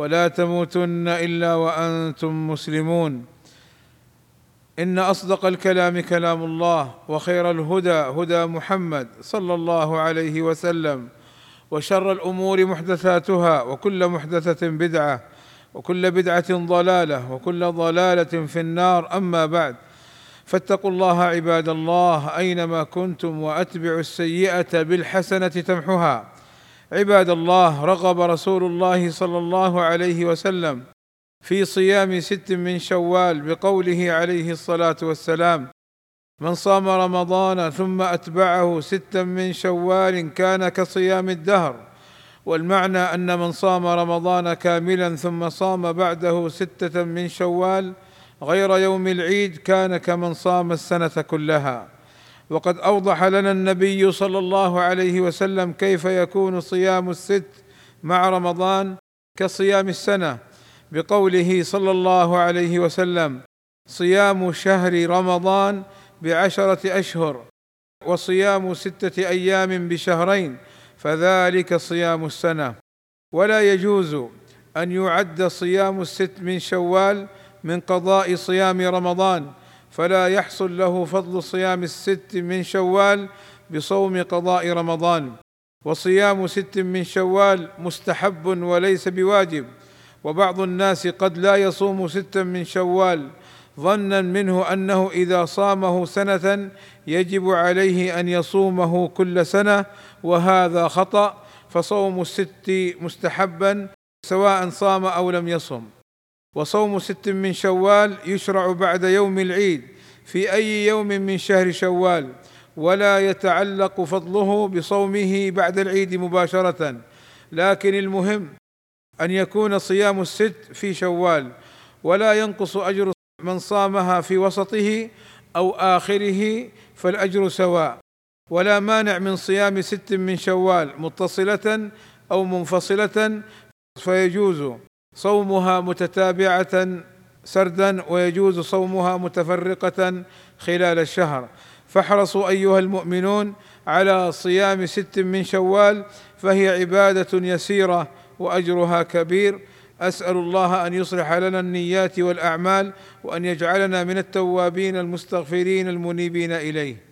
ولا تموتن إلا وأنتم مسلمون. إن أصدق الكلام كلام الله وخير الهدى هدى محمد صلى الله عليه وسلم وشر الأمور محدثاتها وكل محدثة بدعة وكل بدعة ضلالة وكل ضلالة في النار. أما بعد فاتقوا الله عباد الله أينما كنتم وأتبعوا السيئة بالحسنة تمحها عباد الله رغب رسول الله صلى الله عليه وسلم في صيام ست من شوال بقوله عليه الصلاة والسلام من صام رمضان ثم أتبعه ستا من شوال كان كصيام الدهر والمعنى أن من صام رمضان كاملا ثم صام بعده ستة من شوال غير يوم العيد كان كمن صام السنة كلها. وقد أوضح لنا النبي صلى الله عليه وسلم كيف يكون صيام الست مع رمضان كصيام السنة بقوله صلى الله عليه وسلم صيام شهر رمضان بعشرة أشهر وصيام ستة أيام بشهرين فذلك صيام السنة. ولا يجوز أن يعد صيام الست من شوال من قضاء صيام رمضان فلا يحصل له فضل صيام الست من شوال بصوم قضاء رمضان. وصيام ست من شوال مستحب وليس بواجب. وبعض الناس قد لا يصوم ستا من شوال. ظنا منه أنه إذا صامه سنة يجب عليه أن يصومه كل سنة وهذا خطأ. فصوم الست مستحبا سواء صام أو لم يصم. وصوم ست من شوال يشرع بعد يوم العيد في أي يوم من شهر شوال ولا يتعلق فضله بصومه بعد العيد مباشرة. لكن المهم أن يكون صيام الست في شوال ولا ينقص أجر من صامها في وسطه أو آخره فالأجر سواء. ولا مانع من صيام ست من شوال متصلة أو منفصلة فيجوز. صومها متتابعة سردا ويجوز صومها متفرقة خلال الشهر. فاحرصوا أيها المؤمنون على صيام ست من شوال فهي عبادة يسيرة وأجرها كبير. أسأل الله أن يصلح لنا النيات والأعمال وأن يجعلنا من التوابين المستغفرين المنيبين إليه.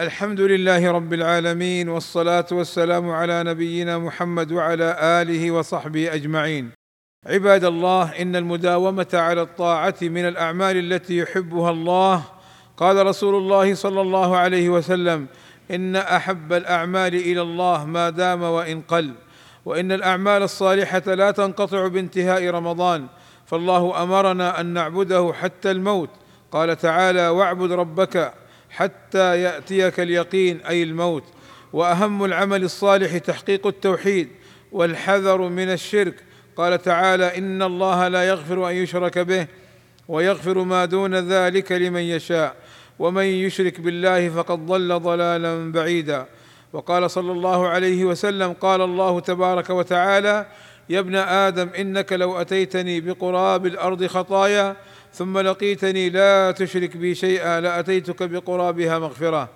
الحمد لله رب العالمين والصلاة والسلام على نبينا محمد وعلى آله وصحبه أجمعين. عباد الله إن المداومة على الطاعة من الأعمال التي يحبها الله. قال رسول الله صلى الله عليه وسلم إن أحب الأعمال إلى الله ما دام وإن قل. وإن الأعمال الصالحة لا تنقطع بانتهاء رمضان. فالله أمرنا أن نعبده حتى الموت. قال تعالى واعبد ربك حتى يأتيك اليقين أي الموت. وأهم العمل الصالح تحقيق التوحيد والحذر من الشرك. قال تعالى إن الله لا يغفر أن يشرك به ويغفر ما دون ذلك لمن يشاء. ومن يشرك بالله فقد ضل ضلالا بعيدا. وقال صلى الله عليه وسلم قال الله تبارك وتعالى يا ابن آدم إنك لو أتيتني بقراب الأرض خطايا ثم لقيتني لا تشرك بي شيئا لاتيتك بقرابها مغفرة.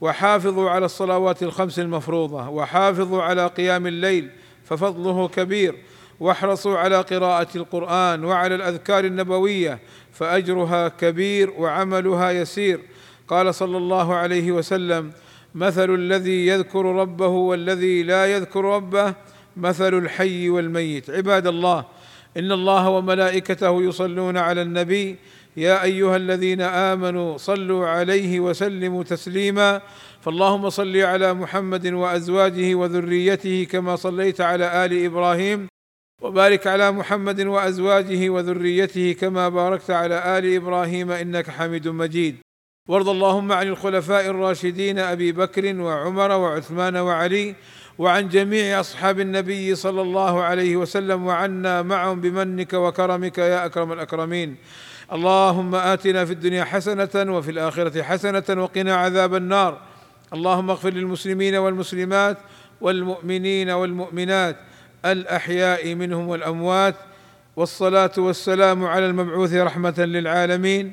وحافظوا على الصلوات الخمس المفروضة وحافظوا على قيام الليل ففضله كبير. واحرصوا على قراءة القرآن وعلى الأذكار النبوية فأجرها كبير وعملها يسير. قال صلى الله عليه وسلم مثل الذي يذكر ربه والذي لا يذكر ربه مثل الحي والميت. عباد الله إن الله وملائكته يصلون على النبي. يا أيها الذين آمنوا صلوا عليه وسلموا تسليما. فاللهم صل على محمد وأزواجه وذريته كما صليت على آل إبراهيم. وبارك على محمد وأزواجه وذريته كما باركت على آل إبراهيم إنك حميد مجيد. وارض اللهم عن الخلفاء الراشدين أبي بكر وعمر وعثمان وعلي وعن جميع أصحاب النبي صلى الله عليه وسلم وعنا معهم بمنك وكرمك يا أكرم الأكرمين. اللهم آتنا في الدنيا حسنة وفي الآخرة حسنة وقنا عذاب النار. اللهم اغفر للمسلمين والمسلمات والمؤمنين والمؤمنات الأحياء منهم والأموات والصلاة والسلام على المبعوث رحمة للعالمين.